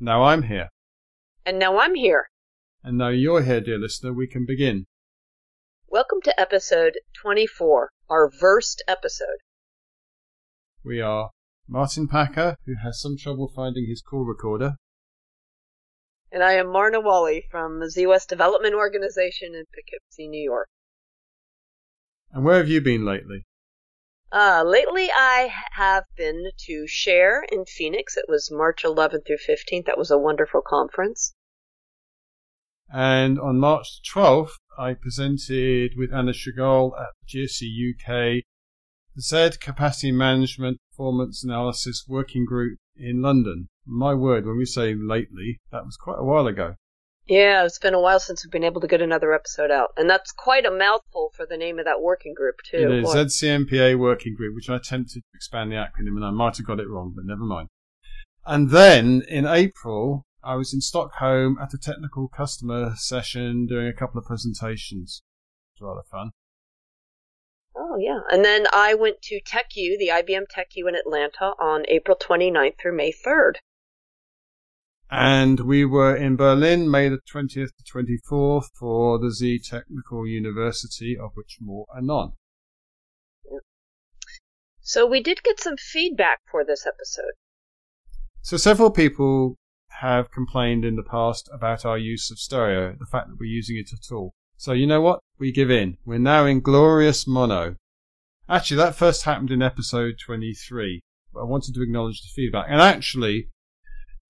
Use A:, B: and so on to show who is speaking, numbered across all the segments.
A: Now I'm here.
B: And now I'm here.
A: And now you're here, dear listener, we can begin.
B: Welcome to episode 24, our Wurst episode.
A: We are Martin Packer, who has some trouble finding his call recorder.
B: And I am Marna Walle from the ZOS Development Organization in Poughkeepsie, New York.
A: And where have you been lately?
B: Uh, lately, I have been to Share in Phoenix. It was March 11th through 15th. That was a wonderful conference.
A: And on March 12th, I presented with Anna Shugol at GSE UK the Z Capacity Management Performance Analysis Working Group in London. My word, when we say lately, that was quite a while ago.
B: Yeah, it's been a while since we've been able to get another episode out. And that's quite a mouthful for the name of that working group, too.
A: It is ZCMPA Working Group, which I attempted to expand the acronym and I might have got it wrong, but never mind. And then in April, I was in Stockholm at a technical customer session doing a couple of presentations. It was rather fun.
B: Oh, yeah. And then I went to TechU, the IBM TechU in Atlanta on April 29th through May 3rd.
A: And we were in Berlin, May the 20th to 24th for the Z Technical University, of which more anon.
B: So we did get some feedback for this episode.
A: So several people have complained in the past about our use of stereo, the fact that we're using it at all. So you know what? We give in. We're now in glorious mono. Actually, that first happened in episode 23. I wanted to acknowledge the feedback. And actually,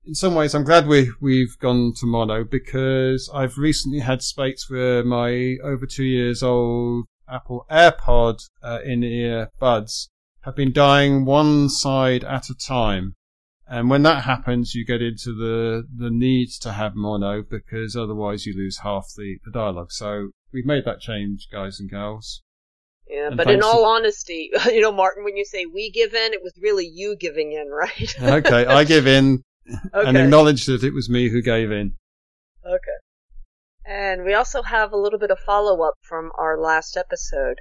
A: in some ways, I'm glad we we've gone to mono because I've recently had spates where my over two years old Apple AirPod uh, in-ear buds have been dying one side at a time, and when that happens, you get into the the need to have mono because otherwise you lose half the, the dialogue. So we've made that change, guys and girls.
B: Yeah, and but in all to... honesty, you know, Martin, when you say we give in, it was really you giving in, right?
A: okay, I give in okay. and acknowledge that it was me who gave in.
B: Okay. And we also have a little bit of follow up from our last episode.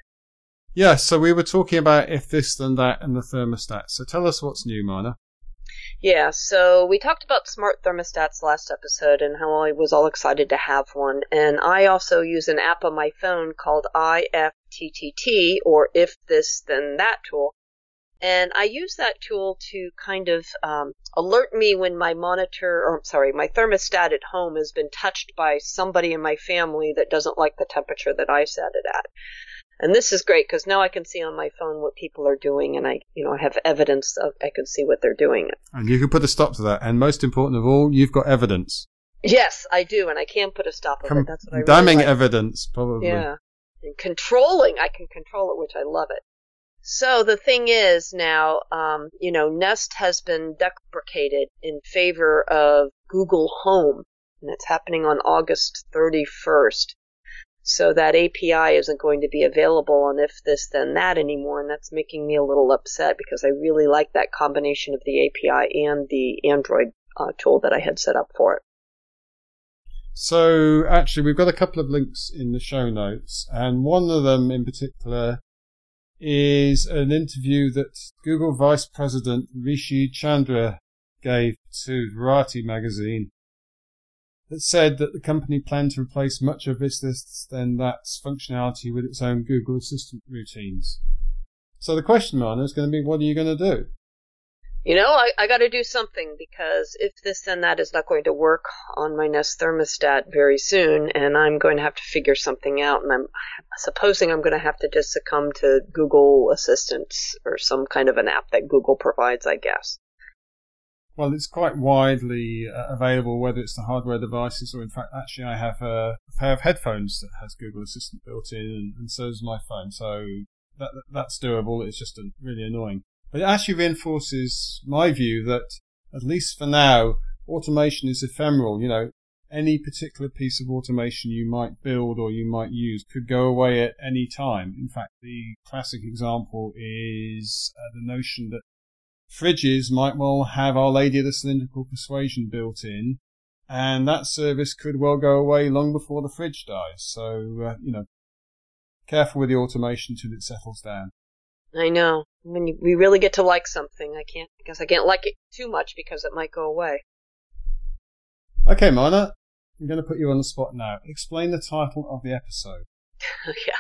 A: Yeah, so we were talking about if this, then that, and the thermostat. So tell us what's new, Marna.
B: Yeah, so we talked about smart thermostats last episode and how I was all excited to have one. And I also use an app on my phone called IFTTT, or If This Then That tool. And I use that tool to kind of um, alert me when my monitor, or sorry, my thermostat at home has been touched by somebody in my family that doesn't like the temperature that I set it at. And this is great because now I can see on my phone what people are doing, and I, you know, I have evidence of I can see what they're doing.
A: And you can put a stop to that. And most important of all, you've got evidence.
B: Yes, I do, and I can put a stop to it. That's what I
A: damning
B: really like.
A: evidence, probably.
B: Yeah, and controlling, I can control it, which I love it. So the thing is now, um, you know, Nest has been deprecated in favor of Google Home, and it's happening on August 31st. So that API isn't going to be available on if this then that anymore, and that's making me a little upset because I really like that combination of the API and the Android uh, tool that I had set up for it.
A: So actually, we've got a couple of links in the show notes, and one of them in particular is an interview that Google Vice President Rishi Chandra gave to Variety magazine that said that the company planned to replace much of this, this then that's functionality with its own Google Assistant routines. So the question, Marna, is going to be, what are you going to do?
B: You know, I, I got to do something because if this then that is not going to work on my Nest thermostat very soon, and I'm going to have to figure something out, and I'm supposing I'm going to have to just succumb to Google Assistant or some kind of an app that Google provides, I guess.
A: Well, it's quite widely uh, available, whether it's the hardware devices or, in fact, actually, I have a pair of headphones that has Google Assistant built in, and, so does my phone. So that, that's doable. It's just a, really annoying. But it actually reinforces my view that, at least for now, automation is ephemeral. You know, any particular piece of automation you might build or you might use could go away at any time. In fact, the classic example is uh, the notion that fridges might well have Our Lady of the Cylindrical Persuasion built in, and that service could well go away long before the fridge dies. So, uh, you know, careful with the automation till it settles down.
B: I know. When you, we really get to like something, I can't because I can't like it too much because it might go away.
A: Okay, Marna, I'm going to put you on the spot now. Explain the title of the episode.
B: yeah.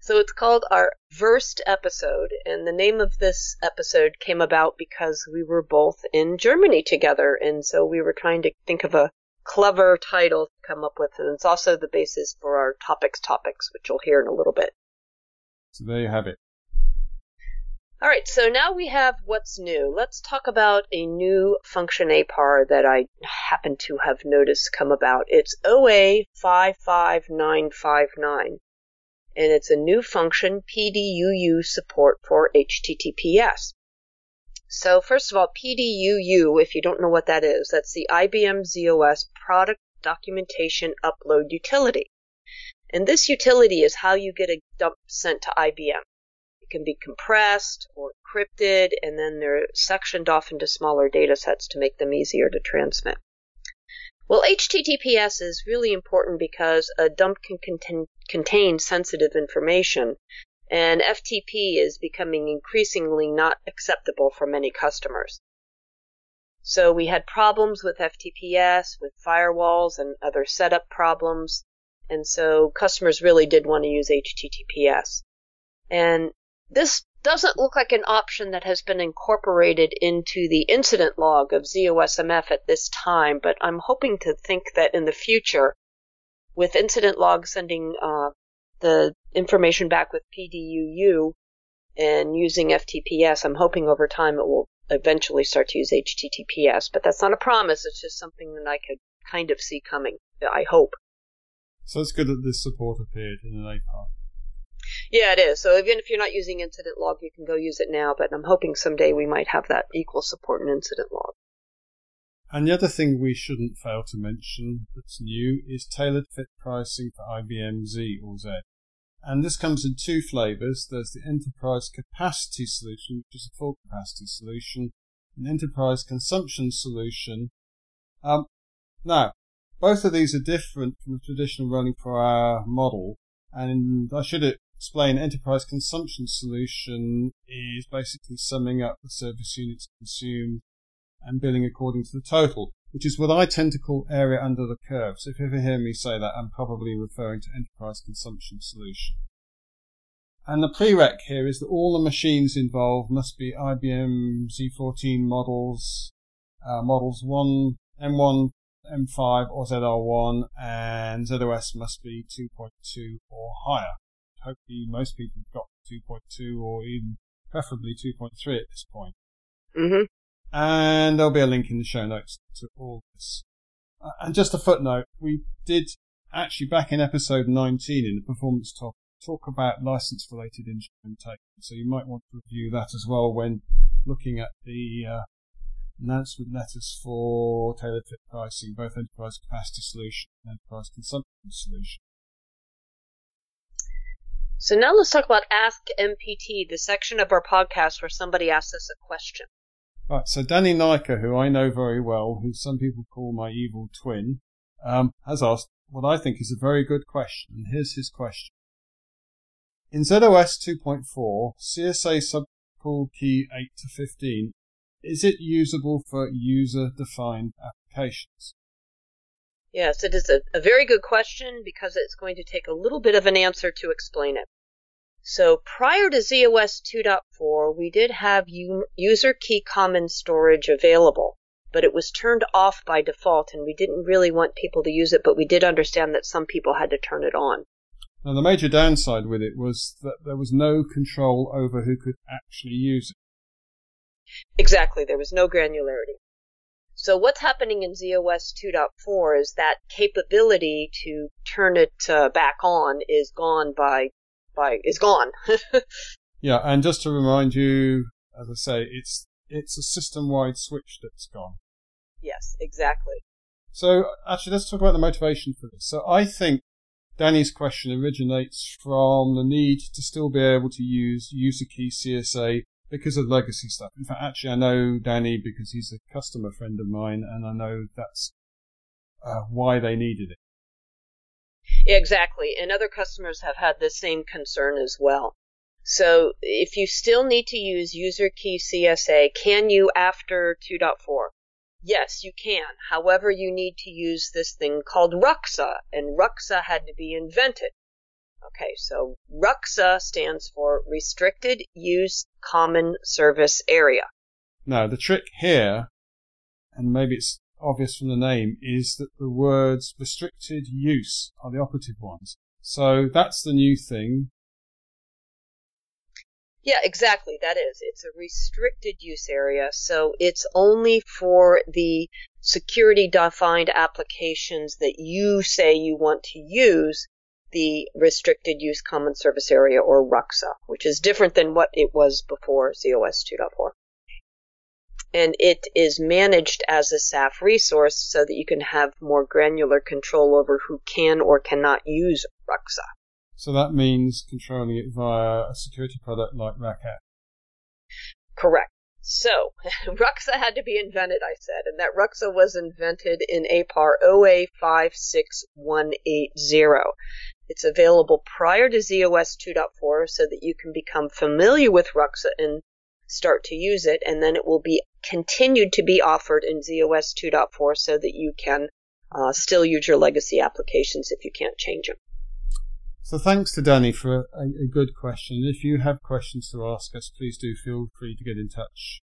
B: So it's called our Wurst episode, and the name of this episode came about because we were both in Germany together, and so we were trying to think of a clever title to come up with, and it's also the basis for our topics topics, which you'll hear in a little bit.
A: So there you have it.
B: All right, so now we have what's new. Let's talk about a new function APAR that I happen to have noticed come about. It's OA 55959 and it's a new function, PDUU support for HTTPS. So first of all, PDUU, if you don't know what that is, that's the IBM ZOS product documentation upload utility. And this utility is how you get a dump sent to IBM. It can be compressed or encrypted, and then they're sectioned off into smaller data sets to make them easier to transmit. Well, HTTPS is really important because a dump can contain, contain sensitive information, and FTP is becoming increasingly not acceptable for many customers. So we had problems with FTPS, with firewalls and other setup problems, and so customers really did want to use HTTPS. And this doesn't look like an option that has been incorporated into the incident log of ZOSMF at this time, but I'm hoping to think that in the future, with incident log sending uh, the information back with PDUU and using FTPS, I'm hoping over time it will eventually start to use HTTPS, but that's not a promise. It's just something that I could kind of see coming. I hope.
A: So it's good that this support appeared in an APAR.
B: Yeah, it is. So even if you're not using incident log, you can go use it now, but I'm hoping someday we might have that equal support in incident log.
A: And the other thing we shouldn't fail to mention that's new is tailored fit pricing for IBM Z or Z. And this comes in two flavors. There's the enterprise capacity solution, which is a full capacity solution, an enterprise consumption solution. Um, now, both of these are different from the traditional running per hour model. And I should explain enterprise consumption solution is basically summing up the service units consumed and billing according to the total, which is what I tend to call area under the curve. So if you ever hear me say that, I'm probably referring to enterprise consumption solution. And the prereq here is that all the machines involved must be IBM Z14 models, uh, models 1, M1, M5 or ZR1, and ZOS must be 2.2 or higher hopefully most people have got 2.2 or even preferably 2.3 at this point.
B: Mm-hmm.
A: And there'll be a link in the show notes to all this. Uh, and just a footnote, we did actually back in episode 19 in the performance talk talk about license related instrumentation. So you might want to review that as well when looking at the uh, announcement letters for tailored fit pricing, both enterprise capacity solution and enterprise consumption solution.
B: So now let's talk about Ask MPT, the section of our podcast where somebody asks us a question.
A: Right, so Danny Nika, who I know very well, who some people call my evil twin, um, has asked what I think is a very good question. And here's his question. In ZOS 2.4, CSA subcall key 8 to 15, is it usable for user-defined applications?
B: Yes, it is a, a very good question because it's going to take a little bit of an answer to explain it. So prior to ZOS 2.4, we did have user key common storage available, but it was turned off by default and we didn't really want people to use it, but we did understand that some people had to turn it on.
A: Now the major downside with it was that there was no control over who could actually use it.
B: Exactly, there was no granularity. So what's happening in ZOS 2.4 is that capability to turn it uh, back on is gone by by is gone.
A: yeah, and just to remind you, as I say, it's it's a system-wide switch that's gone.
B: Yes, exactly.
A: So actually, let's talk about the motivation for this. So I think Danny's question originates from the need to still be able to use user key CSA because of legacy stuff. In fact, actually, I know Danny because he's a customer friend of mine, and I know that's uh, why they needed it.
B: Exactly. And other customers have had the same concern as well. So if you still need to use user key CSA, can you after 2.4? Yes, you can. However, you need to use this thing called RUCSA, and RUCSA had to be invented. Okay, so RUCSA stands for Restricted Use Common Service Area.
A: Now, the trick here, and maybe it's obvious from the name, is that the words restricted use are the operative ones. So that's the new thing.
B: Yeah, exactly. That is. It's a restricted use area, so it's only for the security defined applications that you say you want to use the restricted use common service area or RUCSA, which is different than what it was before ZOS 2.4. And it is managed as a SAF resource so that you can have more granular control over who can or cannot use RUCSA.
A: So that means controlling it via a security product like RACF.
B: Correct. So, RUCSA had to be invented, I said, and that RUCSA was invented in APAR OA56180. It's available prior to ZOS 2.4 so that you can become familiar with RUCSA and start to use it, and then it will be continued to be offered in ZOS 2.4 so that you can uh, still use your legacy applications if you can't change them.
A: So thanks to Danny for a, a, good question. If you have questions to ask us, please do feel free to get in touch.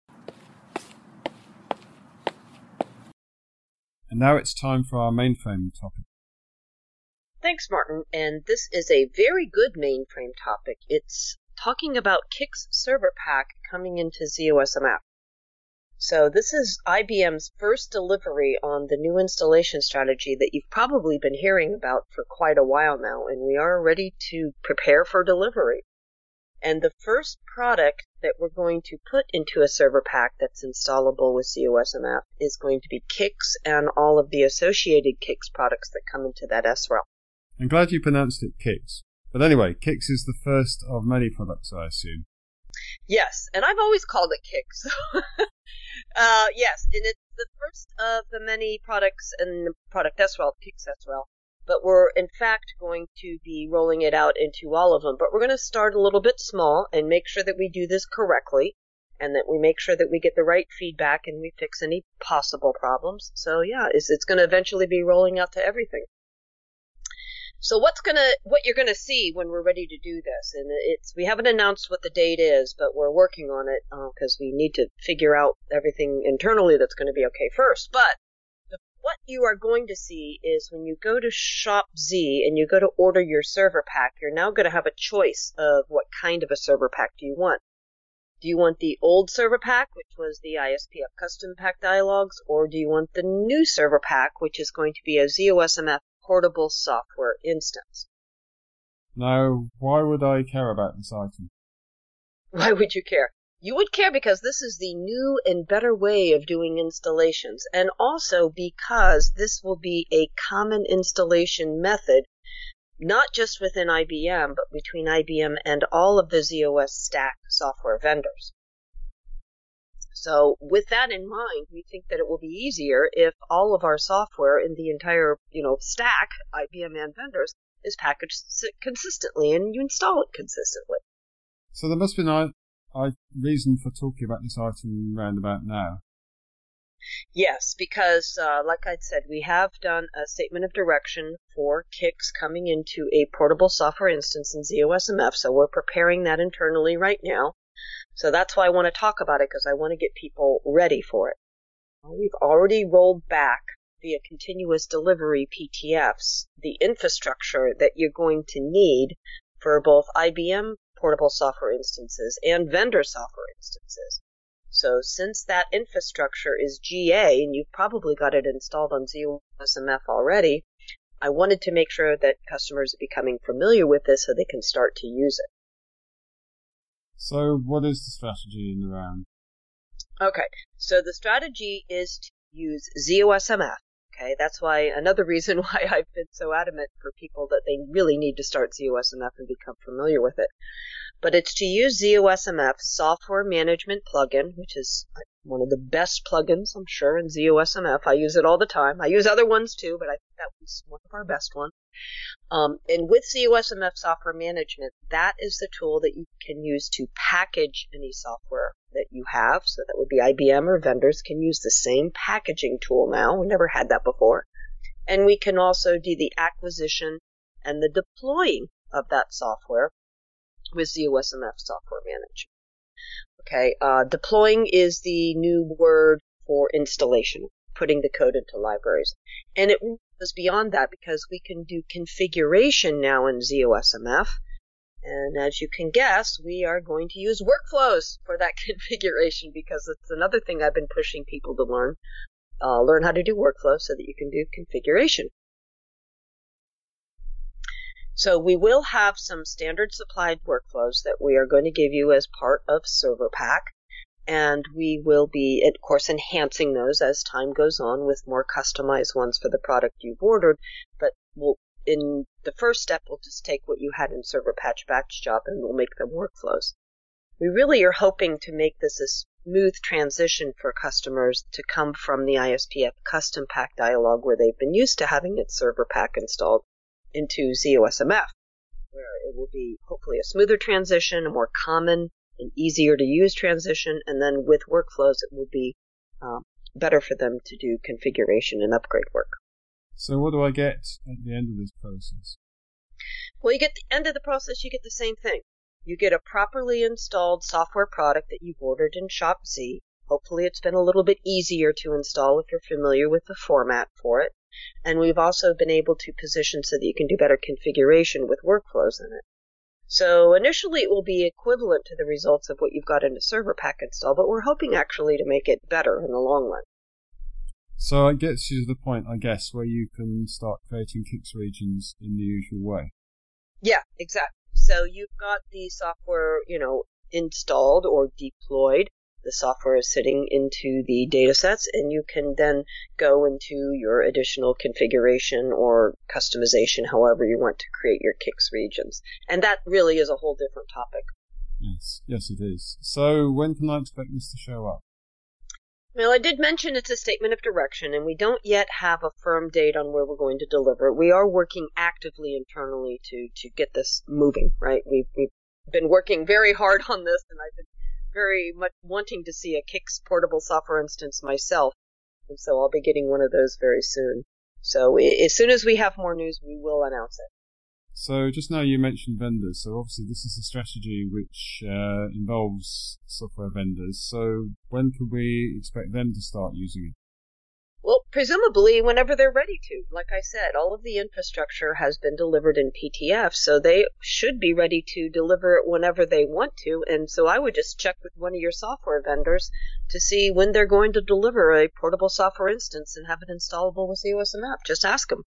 A: And now it's time for our mainframe topic.
B: Thanks, Martin. And this is a very good mainframe topic. It's talking about CICS Server Pack coming into ZOSMF. So this is IBM's first delivery on the new installation strategy that you've probably been hearing about for quite a while now, and we are ready to prepare for delivery. And the first product that we're going to put into a server pack that's installable with ZOSMF is going to be CICS and all of the associated CICS products that come into that SRAM.
A: I'm glad you pronounced it CICS. But anyway, CICS is the first of many products, I assume.
B: Yes, and I've always called it CICS. Uh, yes, and it's the first of the many products in the product as well, CICS as well. But we're in fact going to be rolling it out into all of them. But we're going to start a little bit small and make sure that we do this correctly and that we make sure that we get the right feedback and we fix any possible problems. So yeah, it's, it's going to eventually be rolling out to everything. So what's gonna what you're gonna see when we're ready to do this, and it's we haven't announced what the date is, but we're working on it because uh, we need to figure out everything internally that's going to be okay first. But the, what you are going to see is when you go to Shop Z and you go to order your server pack, you're now going to have a choice of what kind of a server pack do you want. Do you want the old server pack, which was the ISPF CustomPac dialogues, or do you want the new server pack, which is going to be a ZOSMF portable software instance.
A: Now, why would I care about this item?
B: Why would you care? You would care because this is the new and better way of doing installations, and also because this will be a common installation method, not just within IBM, but between IBM and all of the ZOS stack software vendors. So with that in mind, we think that it will be easier if all of our software in the entire, you know, stack, IBM and vendors, is packaged consistently and you install it consistently.
A: So there must be no reason for talking about this item round about now.
B: Yes, because uh, like I said, we have done a statement of direction for CICS coming into a portable software instance in ZOSMF, so we're preparing that internally right now. So that's why I want to talk about it because I want to get people ready for it. We've already rolled back via continuous delivery PTFs the infrastructure that you're going to need for both IBM portable software instances and vendor software instances. So since that infrastructure is GA and you've probably got it installed on ZOSMF already, I wanted to make sure that customers are becoming familiar with this so they can start to use it.
A: So, what is the strategy in the round?
B: Okay, so the strategy is to use ZOSMF. Okay, that's why another reason why I've been so adamant for people that they really need to start ZOSMF and become familiar with it. But it's to use ZOSMF software management plugin, which is one of the best plugins, I'm sure, in ZOSMF. I use it all the time. I use other ones too, but I think that was one of our best ones. Um, and with ZOSMF software management, that is the tool that you can use to package any software that you have. So that would be IBM or vendors can use the same packaging tool now. We never had that before. And we can also do the acquisition and the deploying of that software with ZOSMF software management. Okay, uh, deploying is the new word for installation, putting the code into libraries. And it goes beyond that because we can do configuration now in ZOSMF. And as you can guess, we are going to use workflows for that configuration because it's another thing I've been pushing people to learn. Uh, learn how to do workflows so that you can do configuration. So we will have some standard supplied workflows that we are going to give you as part of Server Pack. And we will be, of course, enhancing those as time goes on with more customized ones for the product you've ordered. But we'll, in the first step, we'll just take what you had in ServerPac Batch Job and we'll make them workflows. We really are hoping to make this a smooth transition for customers to come from the ISPF CustomPac dialog where they've been used to having its server pack installed into ZOSMF, where it will be hopefully a smoother transition, a more common and easier to use transition, and then with workflows, it will be um, better for them to do configuration and upgrade work.
A: So, what do I get at the end of this process?
B: Well, you get the end of the process, you get the same thing. You get a properly installed software product that you've ordered in ShopZ. Hopefully, it's been a little bit easier to install if you're familiar with the format for it. And we've also been able to position so that you can do better configuration with workflows in it. So initially it will be equivalent to the results of what you've got in a server pack install, but we're hoping actually to make it better in the long run.
A: So it gets you to the point, I guess, where you can start creating CICS regions in the usual way.
B: Yeah, exactly. So you've got the software, you know, installed or deployed the software is sitting into the datasets and you can then go into your additional configuration or customization however you want to create your CICS regions. And that really is a whole different topic.
A: Yes, yes it is. So when can I expect this to show up?
B: Well, I did mention it's a statement of direction, and we don't yet have a firm date on where we're going to deliver it. We are working actively internally to to get this moving. Right? We've we've been working very hard on this, and I've been very much wanting to see a CICS portable software instance myself, and so I'll be getting one of those very soon. So as soon as we have more news, we will announce it.
A: So just now you mentioned vendors. So obviously this is a strategy which uh, involves software vendors. So when could we expect them to start using it?
B: Well, presumably whenever they're ready to. Like I said, all of the infrastructure has been delivered in PTF, so they should be ready to deliver it whenever they want to. And so I would just check with one of your software vendors to see when they're going to deliver a portable software instance and have it installable with ZOSMF. Just ask them.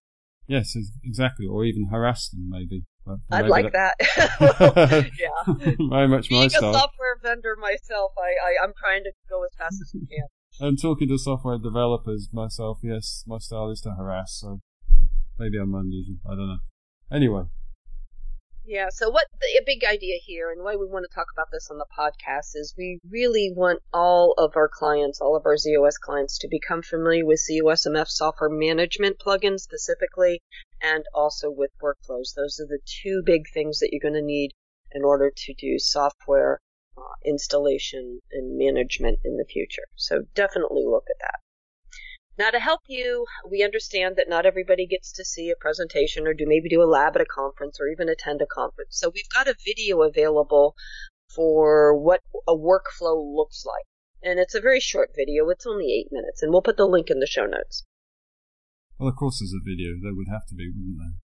A: Yes, exactly. Or even harass them, maybe.
B: I'd like that. that.
A: yeah. Very much
B: Being
A: my style.
B: A software vendor myself, I, I, I'm trying to go as fast as we can.
A: And talking to software developers myself, yes, my style is to harass, so maybe I'm unusual. I don't know. Anyway.
B: Yeah, so what the big idea here and why we want to talk about this on the podcast is we really want all of our clients, all of our ZOS clients to become familiar with ZOSMF software management plugins specifically and also with workflows. Those are the two big things that you're going to need in order to do software uh, installation and management in the future. So definitely look at that. Now, to help you, we understand that not everybody gets to see a presentation or do maybe do a lab at a conference or even attend a conference. So we've got a video available for what a workflow looks like. And it's a very short video. It's only eight minutes, and we'll put the link in the show notes.
A: Well, of course, there's a video. There would have to be, wouldn't there?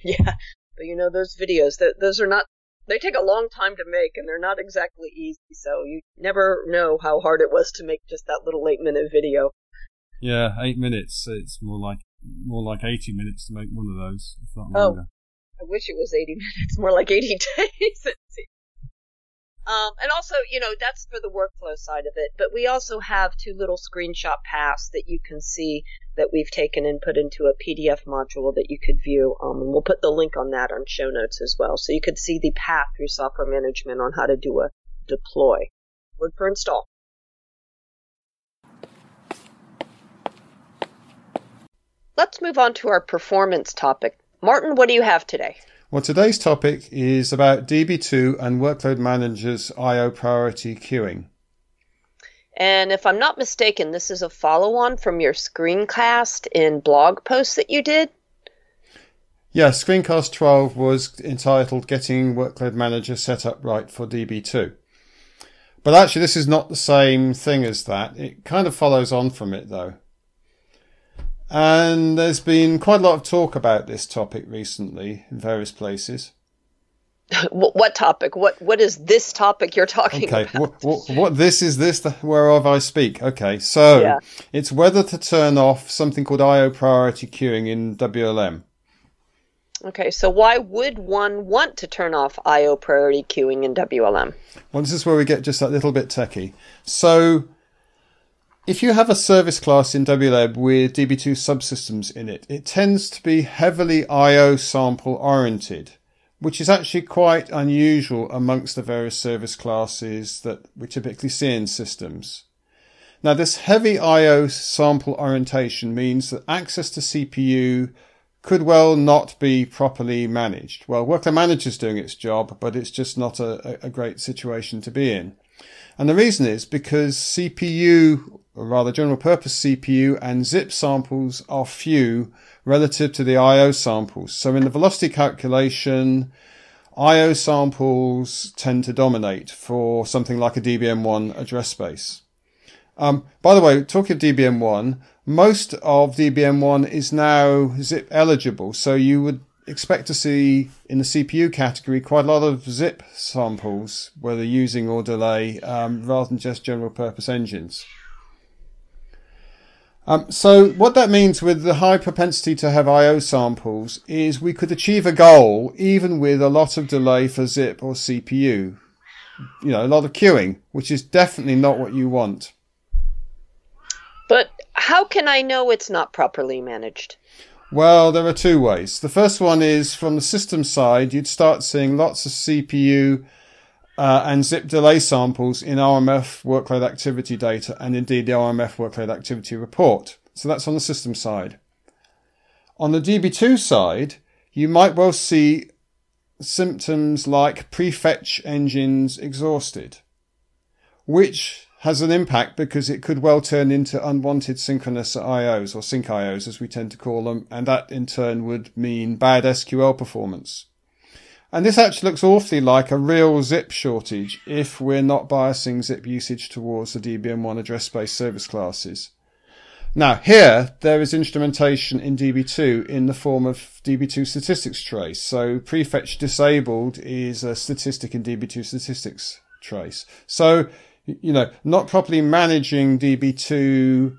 B: Yeah, but you know those videos. Those are not they take a long time to make and they're not exactly easy, so you never know how hard it was to make just that little eight minute video.
A: Yeah, eight minutes. It's more like more like eighty minutes to make one of those, if not oh, longer.
B: Oh, I wish it was eighty minutes, more like eighty days. Um, and also, you know, that's for the workflow side of it. But we also have two little screenshot paths that you can see that we've taken and put into a PDF module that you could view. Um, and we'll put the link on that on show notes as well. So you could see the path through software management on how to do a deploy. Word for install. Let's move on to our performance topic. Martin, what do you have today?
A: Well, today's topic is about DB2 and Workload Manager's I/O priority queuing.
B: And if I'm not mistaken, this is a follow-on from your screencast in blog post that you did.
A: Yeah, screencast 12 was entitled Getting Workload Manager Set Up Right for DB2. But actually, this is not the same thing as that. It kind of follows on from it, though. And there's been quite a lot of talk about this topic recently in various places.
B: what topic? What what is this topic you're talking
A: okay,
B: about?
A: What, what, what this is this whereof I speak. Okay, so yeah. it's whether to turn off something called IO priority queuing in WLM.
B: Okay, so why would one want to turn off IO priority queuing in WLM?
A: Well, this is where we get just a little bit techie. So if you have a service class in WLM with DB2 subsystems in it, it tends to be heavily IO sample oriented, which is actually quite unusual amongst the various service classes that we typically see in systems. Now, this heavy IO sample orientation means that access to CPU could well not be properly managed. Well, Workload Manager is doing its job, but it's just not a, a great situation to be in. And the reason is because CPU or rather general purpose CPU and zIIP samples are few relative to the IO samples. So in the velocity calculation, IO samples tend to dominate for something like a DBM1 address space. Um, by the way, talking of DBM1, most of DBM1 is now zIIP eligible. So you would expect to see in the CPU category quite a lot of zIIP samples, whether using or delay, um, rather than just general purpose engines. Um, so what that means with the high propensity to have I/O samples is we could achieve a goal even with a lot of delay for zIIP or CPU. You know, a lot of queuing, which is definitely not what you want.
B: But how can I know it's not properly managed?
A: Well, there are two ways. The first one is from the system side, you'd start seeing lots of CPU uh, and zIIP delay samples in RMF workload activity data and indeed the RMF workload activity report. So that's on the system side. On the DB2 side, you might well see symptoms like prefetch engines exhausted, which has an impact because it could well turn into unwanted synchronous IOs or sync IOs as we tend to call them, and that in turn would mean bad SQL performance. And this actually looks awfully like a real zIIP shortage if we're not biasing zIIP usage towards the DBM1 address space service classes. Now, here, there is instrumentation in DB2 in the form of DB2 statistics trace. So prefetch disabled is a statistic in DB2 statistics trace. So, you know, not properly managing DB2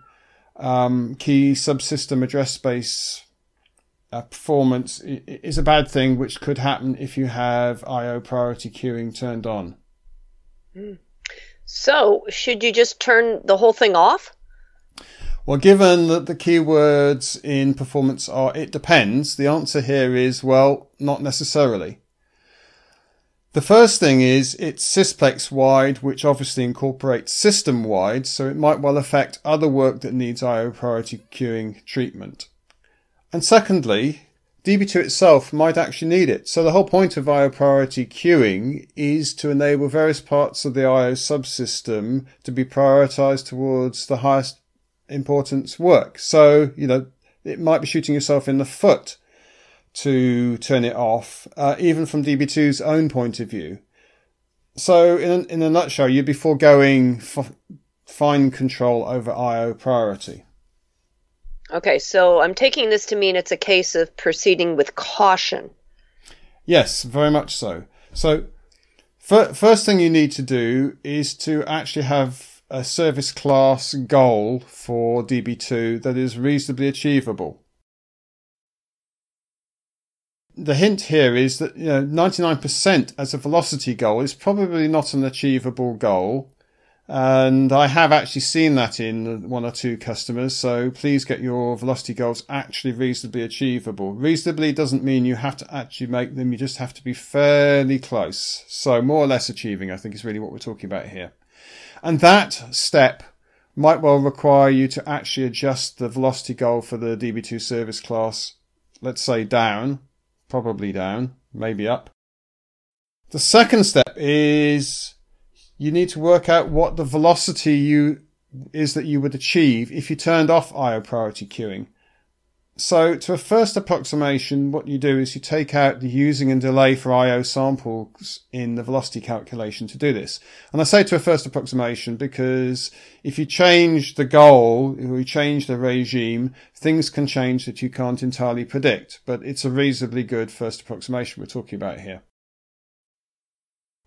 A: um, key subsystem address space uh, performance is a bad thing, which could happen if you have I/O priority queuing turned on.
B: Hmm. So, should you just turn the whole thing off?
A: Well, given that the keywords in performance are it depends, the answer here is well, not necessarily. The first thing is it's sysplex wide, which obviously incorporates system wide, so it might well affect other work that needs IO priority queuing treatment. And secondly, DB2 itself might actually need it. So the whole point of IO priority queuing is to enable various parts of the IO subsystem to be prioritized towards the highest importance work. So, you know, it might be shooting yourself in the foot to turn it off, uh, even from DB2's own point of view. So in a, in a nutshell, you'd be foregoing f- fine control over IO priority.
B: Okay, so I'm taking this to mean it's a case of proceeding with caution.
A: Yes, very much so. So, first thing you need to do is to actually have a service class goal for DB2 that is reasonably achievable. The hint here is that you know 99% as a velocity goal is probably not an achievable goal and I have actually seen that in one or two customers. So please get your velocity goals actually reasonably achievable. Reasonably doesn't mean you have to actually make them. You just have to be fairly close. So more or less achieving, I think is really what we're talking about here. And that step might well require you to actually adjust the velocity goal for the DB2 service class, let's say down, probably down, maybe up. The second step is you need to work out what the velocity you is that you would achieve if you turned off IO priority queuing. So to a first approximation, what you do is you take out the using and delay for IO samples in the velocity calculation to do this. And I say to a first approximation because if you change the goal, if you change the regime, things can change that you can't entirely predict, but it's a reasonably good first approximation we're talking about here.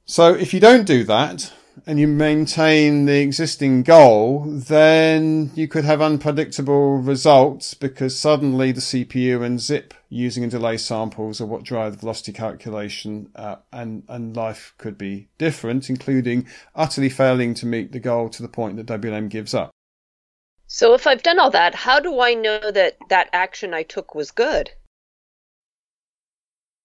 A: So if you don't do that, and you maintain the existing goal, then you could have unpredictable results because suddenly the CPU and zIIP using and delay samples are what drive the velocity calculation, uh, and and life could be different, including utterly failing to meet the goal to the point that WLM gives up.
B: So if I've done all that, how do I know that that action I took was good?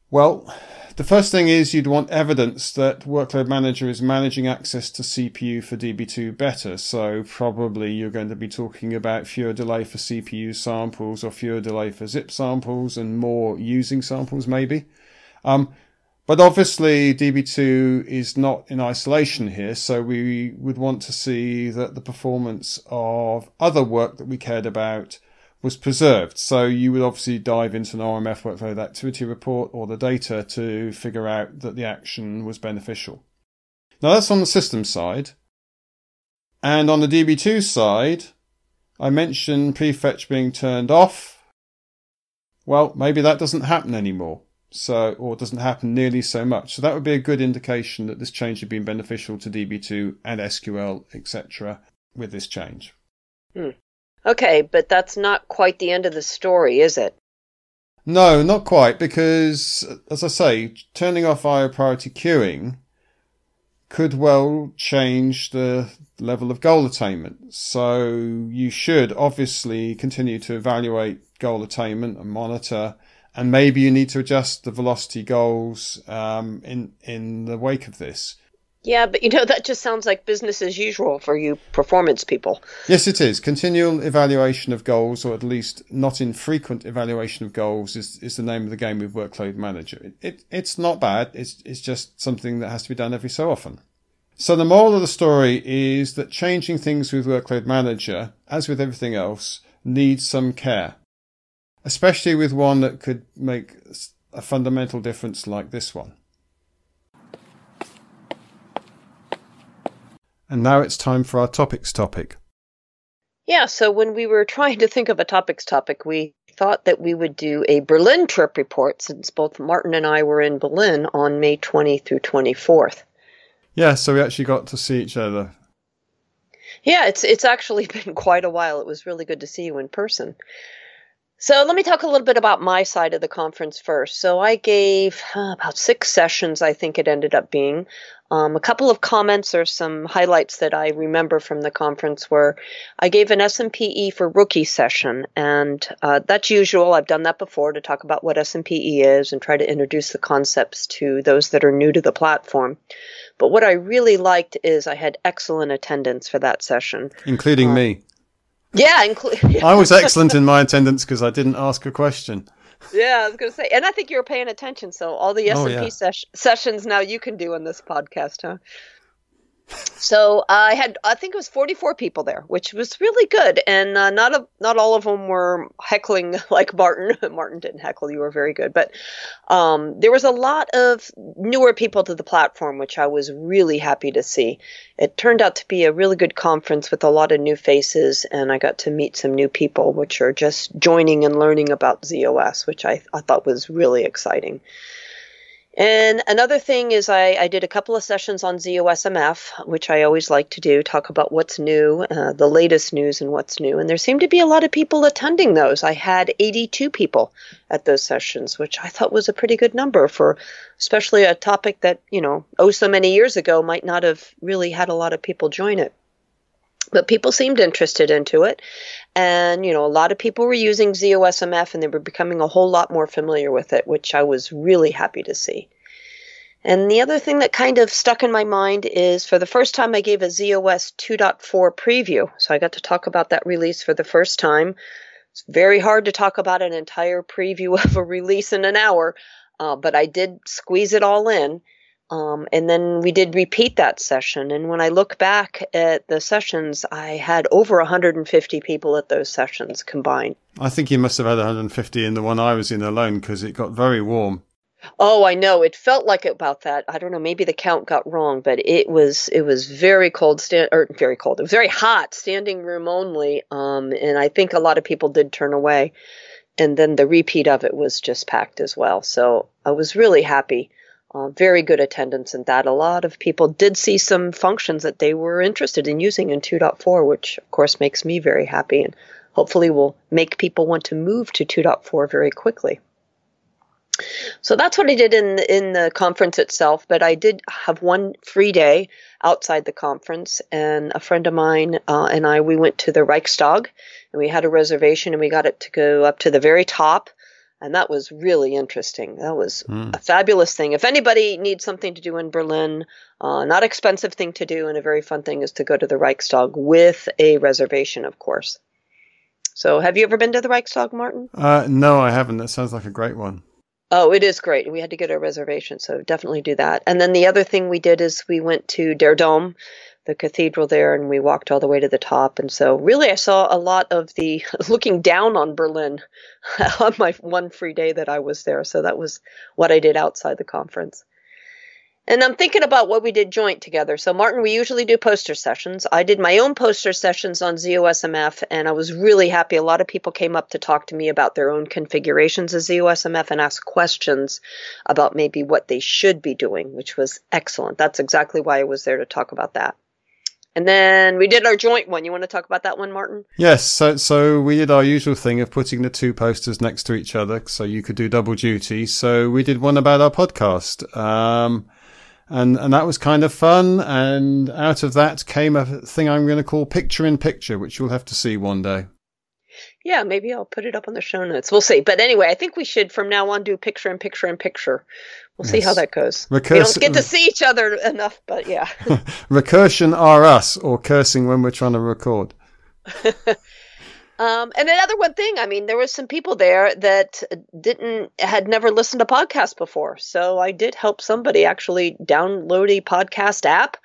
A: Well, the first thing is you'd want evidence that Workload Manager is managing access to CPU for DB2 better. So probably you're going to be talking about fewer delay for CPU samples or fewer delay for zIIP samples and more using samples maybe. Um, but obviously DB2 is not in isolation here. So we would want to see that the performance of other work that we cared about was preserved. So you would obviously dive into an RMF workload activity report or the data to figure out that the action was beneficial. Now that's on the system side. And on the DB2 side, I mentioned prefetch being turned off. Well, maybe that doesn't happen anymore. So, or doesn't happen nearly so much. So that would be a good indication that this change had been beneficial to DB2 and SQL, etc. with this change.
B: Hmm. Okay, but that's not quite the end of the story, is it?
A: No, not quite, because as I say, turning off IO priority queuing could well change the level of goal attainment. So you should obviously continue to evaluate goal attainment and monitor, and maybe you need to adjust the velocity goals um, in in the wake of this.
B: Yeah, but you know, that just sounds like business as usual for you performance people.
A: Yes, it is. Continual evaluation of goals, or at least not infrequent evaluation of goals, is, is the name of the game with Workload Manager. It, it, it's not bad. It's, it's just something that has to be done every so often. So the moral of the story is that changing things with Workload Manager, as with everything else, needs some care. Especially with one that could make a fundamental difference like this one. And now it's time for our topics topic.
B: Yeah, so when we were trying to think of a topics topic, we thought that we would do a Berlin trip report since both Martin and I were in Berlin on May 20 through 24th.
A: Yeah, so we actually got to see each other.
B: Yeah, it's it's actually been quite a while. It was really good to see you in person. So let me talk a little bit about my side of the conference first. So I gave uh, about six sessions, I think it ended up being. Um, a couple of comments or some highlights that I remember from the conference were I gave an SMP/E for rookie session, and uh, that's usual. I've done that before to talk about what SMP/E is and try to introduce the concepts to those that are new to the platform. But what I really liked is I had excellent attendance for that session,
A: including uh, me.
B: Yeah, including.
A: I was excellent in my attendance because I didn't ask a question.
B: Yeah, I was going to say, and I think you were paying attention. So all the oh, S and P sessions now you can do on this podcast, huh? So I had, I think it was 44 people there, which was really good, and uh, not a, not all of them were heckling like Martin. Martin didn't heckle; you were very good, but um, there was a lot of newer people to the platform, which I was really happy to see. It turned out to be a really good conference with a lot of new faces, and I got to meet some new people, which are just joining and learning about ZOS, which I, I thought was really exciting. And another thing is I, I, did a couple of sessions on ZOSMF, which I always like to do, talk about what's new, uh, the latest news and what's new. And there seemed to be a lot of people attending those. I had 82 people at those sessions, which I thought was a pretty good number for especially a topic that, you know, oh so many years ago might not have really had a lot of people join it but people seemed interested into it and you know a lot of people were using ZOSMF and they were becoming a whole lot more familiar with it which I was really happy to see And the other thing that kind of stuck in my mind is for the first time I gave a ZOS 2.4 preview. So I got to talk about that release for the first time. It's very hard to talk about an entire preview of a release in an hour, uh, but I did squeeze it all in. Um, and then we did repeat that session. And when I look back at the sessions, I had over 150 people at those sessions combined.
A: I think you must have had 150 in the one I was in alone because it got very warm.
B: Oh, I know. It felt like about that. I don't know. Maybe the count got wrong, but it was it was very cold. Stand or very cold. It was very hot. Standing room only. Um, and I think a lot of people did turn away. And then the repeat of it was just packed as well. So I was really happy. Uh, very good attendance in that. A lot of people did see some functions that they were interested in using in 2.4, which of course makes me very happy and hopefully will make people want to move to 2.4 very quickly. So that's what I did in the, in the conference itself. But I did have one free day outside the conference, and a friend of mine uh, and I we went to the Reichstag, and we had a reservation, and we got it to go up to the very top, and that was really interesting. That was mm. a fabulous thing. If anybody needs something to do in Berlin, uh, not expensive thing to do, and a very fun thing is to go to the Reichstag with a reservation, of course. So, have you ever been to the Reichstag, Martin?
A: Uh, no, I haven't. That sounds like a great one.
B: Oh, it is great. We had to get a reservation, so definitely do that. And then the other thing we did is we went to Der Dom, the cathedral there, and we walked all the way to the top. And so, really, I saw a lot of the looking down on Berlin on my one free day that I was there. So that was what I did outside the conference. And I'm thinking about what we did joint together. So, Martin, we usually do poster sessions. I did my own poster sessions on ZOSMF, and I was really happy. A lot of people came up to talk to me about their own configurations of ZOSMF and ask questions about maybe what they should be doing, which was excellent. That's exactly why I was there to talk about that. And then we did our joint one. You want to talk about that one, Martin?
A: Yes. So, so we did our usual thing of putting the two posters next to each other so you could do double duty. So we did one about our podcast. Um, and and that was kind of fun. And out of that came a thing I'm going to call picture in picture, which you'll have to see one day.
B: Yeah, maybe I'll put it up on the show notes. We'll see. But anyway, I think we should from now on do picture in picture in picture. We'll yes. see how that goes. Recurs- we don't get to see each other enough, but yeah.
A: Recursion are us, or cursing when we're trying to record.
B: Um, and another one thing, I mean, there was some people there that didn't had never listened to podcasts before, so I did help somebody actually download a podcast app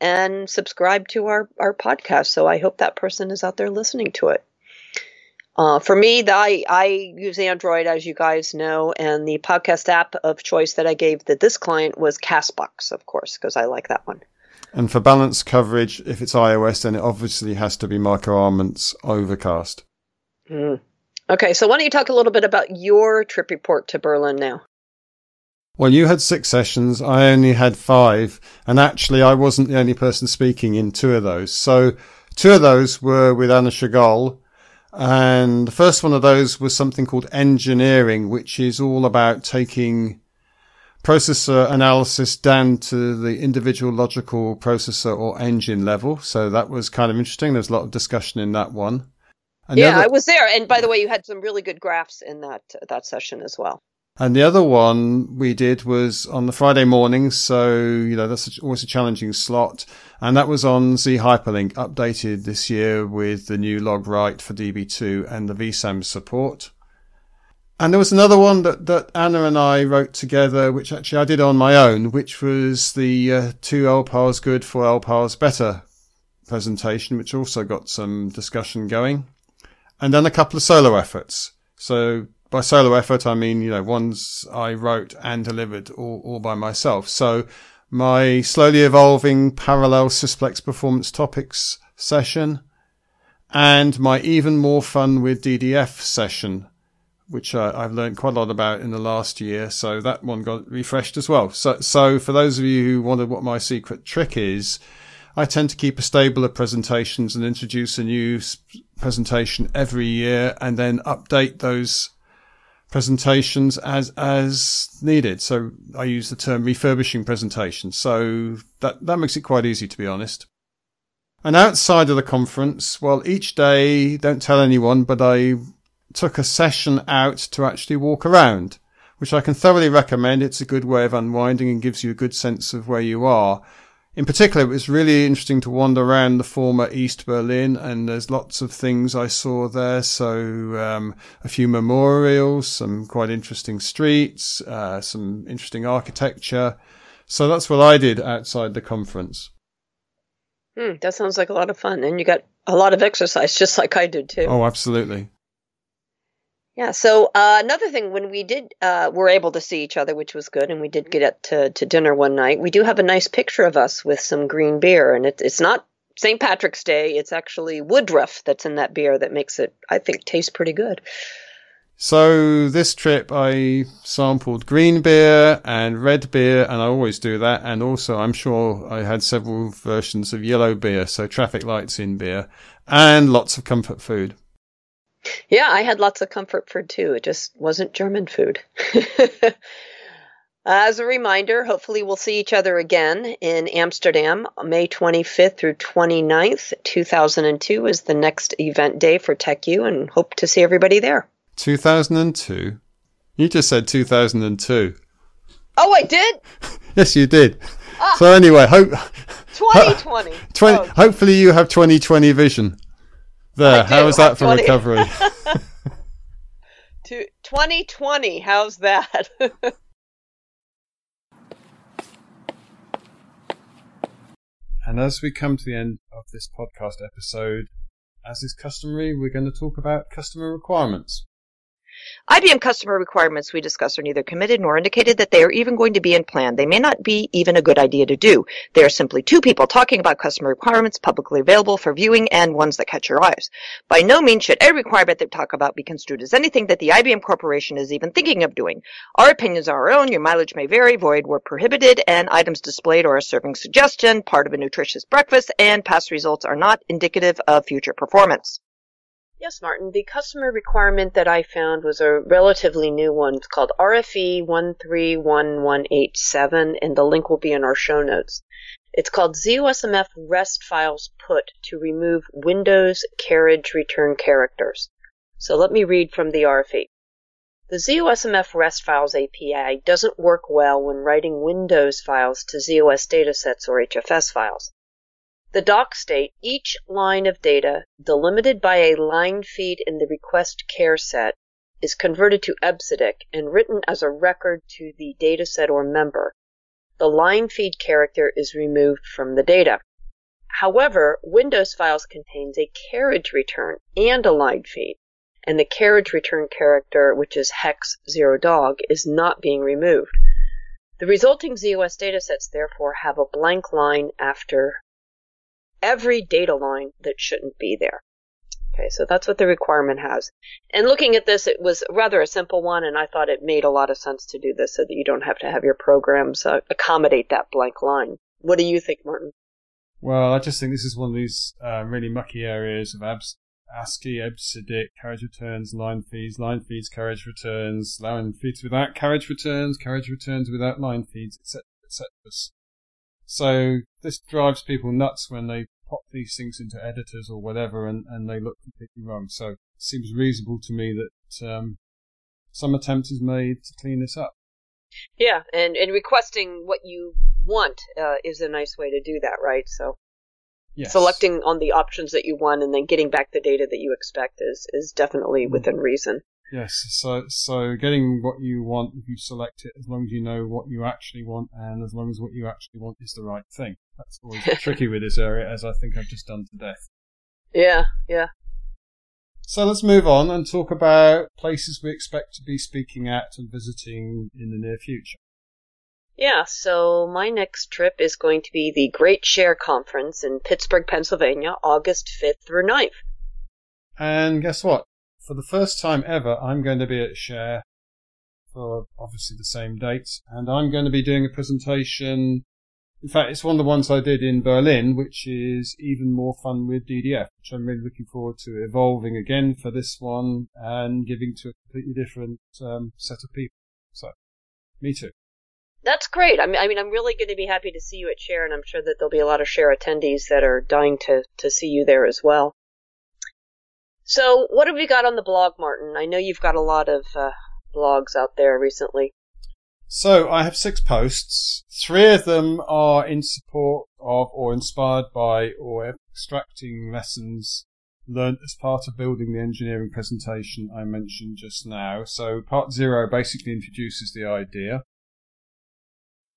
B: and subscribe to our our podcast. So I hope that person is out there listening to it. Uh, for me, the, I, I use Android, as you guys know, and the podcast app of choice that I gave that this client was Castbox, of course, because I like that one.
A: And for balance coverage, if it's iOS, then it obviously has to be Marco Arment's Overcast.
B: Mm. Okay, so why don't you talk a little bit about your trip report to Berlin now?
A: Well, you had six sessions. I only had five. And actually, I wasn't the only person speaking in two of those. So two of those were with Anna Shugol. And the first one of those was something called engineering, which is all about taking processor analysis down to the individual logical processor or engine level. So that was kind of interesting. There's a lot of discussion in that one.
B: And yeah, other... I was there. And by the way, you had some really good graphs in that that session as well.
A: And the other one we did was on the Friday morning. So, you know, that's always a challenging slot. And that was on zHyperLink, updated this year with the new log write four DB2 and the VSAM support. And there was another one that, that Anna and I wrote together, which actually I did on my own, which was the uh, two LPARs good for LPARs better presentation, which also got some discussion going. And then a couple of solo efforts. So by solo effort, I mean, you know, ones I wrote and delivered all, all by myself. So my slowly evolving parallel Sysplex performance topics session and my even more fun with DDF session which uh, I've learned quite a lot about in the last year. So that one got refreshed as well. So, so for those of you who wondered what my secret trick is, I tend to keep a stable of presentations and introduce a new presentation every year and then update those presentations as, as needed. So I use the term refurbishing presentations. So that, that makes it quite easy to be honest. And outside of the conference, well, each day, don't tell anyone, but I took a session out to actually walk around. which I can thoroughly recommend. It's a good way of unwinding and gives you a good sense of where you are. In particular, it was really interesting to wander around the former East Berlin, and there's lots of things I saw there. So, um, a few memorials, some quite interesting streets, uh, some interesting architecture. So that's what I did outside the conference.
B: Hmm, that sounds like a lot of fun, and you got a lot of exercise, just like I did too.
A: Oh, absolutely.
B: Yeah. So uh, another thing, when we did, uh, were able to see each other, which was good, and we did get to, to dinner one night. We do have a nice picture of us with some green beer, and it, it's not St. Patrick's Day. It's actually Woodruff that's in that beer that makes it, I think, taste pretty good.
A: So this trip, I sampled green beer and red beer, and I always do that. And also, I'm sure I had several versions of yellow beer, so traffic lights in beer, and lots of comfort food.
B: Yeah, I had lots of comfort food too. It just wasn't German food. As a reminder, hopefully we'll see each other again in Amsterdam, May 25th through 29th, 2002 is the next event day for TechU and hope to see everybody there.
A: 2002? You just said 2002.
B: Oh, I did?
A: yes, you did. Ah, so anyway, hope
B: 2020.
A: 20, oh. Hopefully you have 2020 vision. There, how was that for 20. recovery?
B: to 2020, how's that?
A: and as we come to the end of this podcast episode, as is customary, we're going to talk about customer requirements.
C: IBM customer requirements we discuss are neither committed nor indicated that they are even going to be in plan. They may not be even a good idea to do. They are simply two people talking about customer requirements publicly available for viewing and ones that catch your eyes. By no means should every requirement they talk about be construed as anything that the IBM Corporation is even thinking of doing. Our opinions are our own, your mileage may vary, void where prohibited, and items displayed are a serving suggestion, part of a nutritious breakfast, and past results are not indicative of future performance.
B: Yes, Martin. The customer requirement that I found was a relatively new one. It's called RFE 131187, and the link will be in our show notes. It's called ZOSMF REST files put to remove Windows carriage return characters. So let me read from the RFE. The ZOSMF REST files API doesn't work well when writing Windows files to ZOS datasets or HFS files. The doc state each line of data delimited by a line feed in the request care set is converted to EBCDIC and written as a record to the dataset or member. The line feed character is removed from the data. However, Windows files contains a carriage return and a line feed, and the carriage return character, which is hex 0 dog, is not being removed. The resulting ZOS datasets therefore have a blank line after every data line that shouldn't be there. Okay, so that's what the requirement has. And looking at this, it was rather a simple one, and I thought it made a lot of sense to do this so that you don't have to have your programs uh, accommodate that blank line. What do you think, Martin?
A: Well, I just think this is one of these uh, really mucky areas of abs- ASCII, EBCDIC, carriage returns, line feeds, line feeds, carriage returns, line feeds without carriage returns, carriage returns without line feeds, etc., etc. So this drives people nuts when they pop these things into editors or whatever and, and they look completely wrong. So it seems reasonable to me that um, some attempt is made to clean this up.
B: Yeah, and, and requesting what you want uh, is a nice way to do that, right? So yes. selecting on the options that you want and then getting back the data that you expect is, is definitely mm. within reason.
A: Yes, so so getting what you want if you select it, as long as you know what you actually want, and as long as what you actually want is the right thing. That's always tricky with this area, as I think I've just done to death.
B: Yeah, yeah.
A: So let's move on and talk about places we expect to be speaking at and visiting in the near future.
B: Yeah, so my next trip is going to be the Great Share Conference in Pittsburgh, Pennsylvania, August 5th through 9th.
A: And guess what? For the first time ever, I'm going to be at Share for obviously the same dates, and I'm going to be doing a presentation. In fact, it's one of the ones I did in Berlin, which is even more fun with DDF, which I'm really looking forward to evolving again for this one and giving to a completely different um, set of people. So, me too.
B: That's great. I mean, I mean, I'm really going to be happy to see you at Share, and I'm sure that there'll be a lot of Share attendees that are dying to to see you there as well. So, what have we got on the blog, Martin? I know you've got a lot of uh, blogs out there recently?
A: So I have six posts. Three of them are in support of or inspired by or extracting lessons learned as part of building the engineering presentation I mentioned just now. So part zero basically introduces the idea.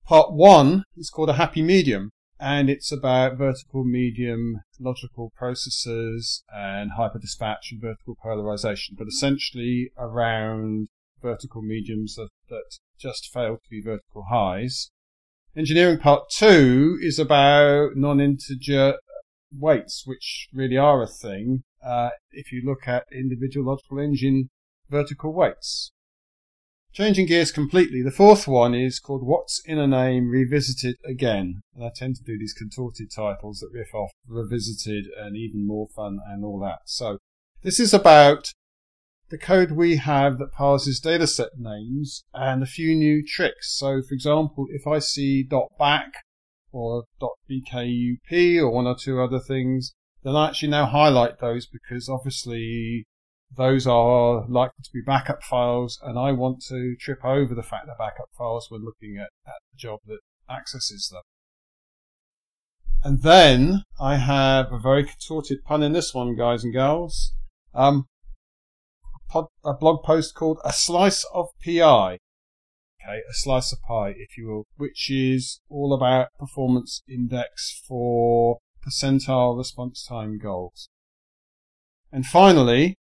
A: Part one is called a happy medium and it's about vertical medium logical processors and HiperDispatch and vertical polarization, but essentially around vertical mediums that, that just fail to be vertical highs. Engineering part two is about non-integer weights, which really are a thing. Uh, if you look at individual logical engine vertical weights. Changing gears completely, the fourth one is called What's in a Name Revisited Again. And I tend to do these contorted titles that riff off revisited and even more fun and all that. So this is about the code we have that parses dataset names and a few new tricks. So for example, if I see .back or .bkup or one or two other things, then I actually now highlight those because obviously those are likely to be backup files and I want to trip over the fact that backup files when looking at, at the job that accesses them. And then I have a very contorted pun in this one, guys and girls. Um, a blog post called A Slice of PI. Okay, a slice of pie, if you will, which is all about performance index for percentile response time goals. And finally,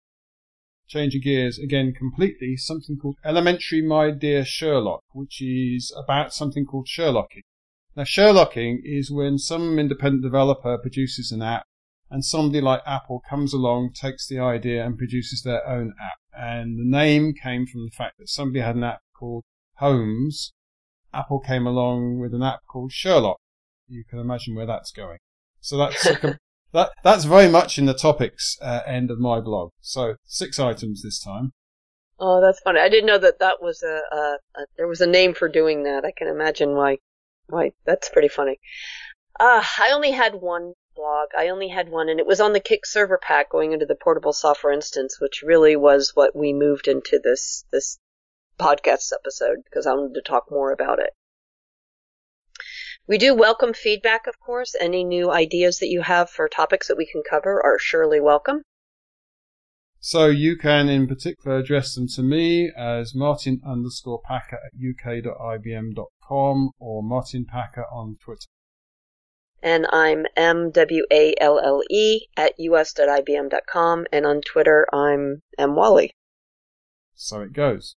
A: changing gears again completely, something called Elementary My Dear Sherlock, which is about something called Sherlocking. Now, Sherlocking is when some independent developer produces an app and somebody like Apple comes along, takes the idea and produces their own app. And the name came from the fact that somebody had an app called Holmes. Apple came along with an app called Sherlock. You can imagine where that's going. So that's that that's very much in the topics uh, end of my blog. So six items this time.
B: Oh, that's funny. I didn't know that that was a, a, a there was a name for doing that. I can imagine why. Why that's pretty funny. Uh, I only had one blog. I only had one, and it was on the Kick ServerPac going into the portable software instance, which really was what we moved into this this podcast episode because I wanted to talk more about it. We do welcome feedback, of course. Any new ideas that you have for topics that we can cover are surely welcome.
A: So you can in particular address them to me as Martin underscore Packer at uk.ibm.com or Martin Packer on Twitter.
B: And I'm M-W-A-L-L-E at us.ibm.com and on Twitter I'm M. Walle.
A: So it goes.